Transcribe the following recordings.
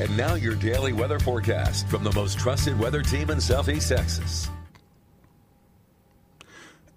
And now your daily weather forecast from the most trusted weather team in Southeast Texas.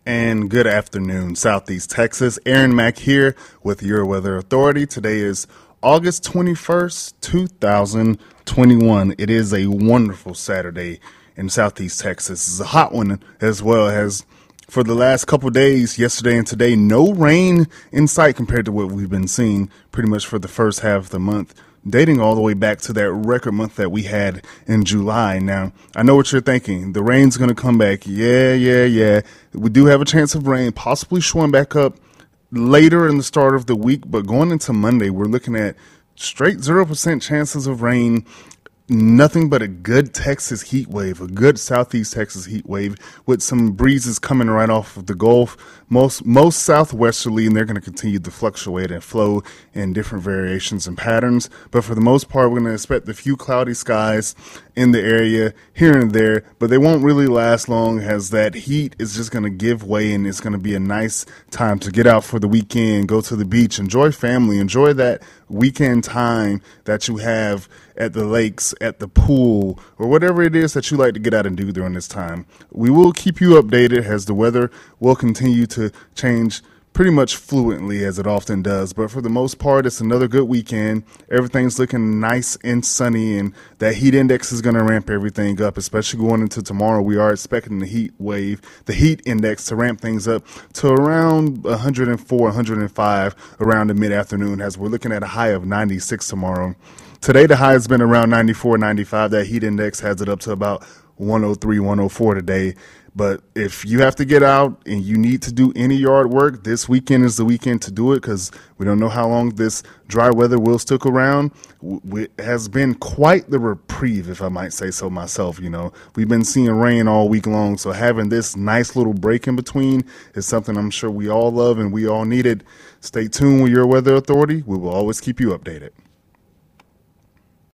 And good afternoon, Southeast Texas. Aaron Mack here with your weather authority. Today is August 21st, 2021. It is a wonderful Saturday in Southeast Texas. It's a hot one as well as for the last couple days, yesterday and today, no rain in sight compared to what we've been seeing pretty much for the first half of the month dating all the way back to that record month that we had in July. Now, I know what you're thinking. The rain's going to come back. Yeah, yeah, yeah. We do have a chance of rain, possibly showing back up later in the start of the week, but going into Monday, we're looking at straight 0% chances of rain nothing but a good Texas heat wave, a good southeast Texas heat wave with some breezes coming right off of the Gulf, most most southwesterly, and they're going to continue to fluctuate and flow in different variations and patterns. But for the most part, we're going to expect a few cloudy skies in the area here and there, but they won't really last long as that heat is just going to give way and it's going to be a nice time to get out for the weekend, go to the beach, enjoy family, enjoy that weekend time that you have at the lakes, at the pool, or whatever it is that you like to get out and do during this time. We will keep you updated as the weather will continue to change pretty much fluently as it often does. But for the most part, it's another good weekend. Everything's looking nice and sunny, and that heat index is going to ramp everything up, especially going into tomorrow. We are expecting the heat wave, the heat index to ramp things up to around 104, 105 around the mid afternoon as we're looking at a high of 96 tomorrow. Today, the high has been around 94, 95. That heat index has it up to about 103, 104 today. But if you have to get out and you need to do any yard work, this weekend is the weekend to do it because we don't know how long this dry weather will stick around. It has been quite the reprieve, if I might say so myself. You know, we've been seeing rain all week long, so having this nice little break in between is something I'm sure we all love and we all needed. Stay tuned with your weather authority. We will always keep you updated.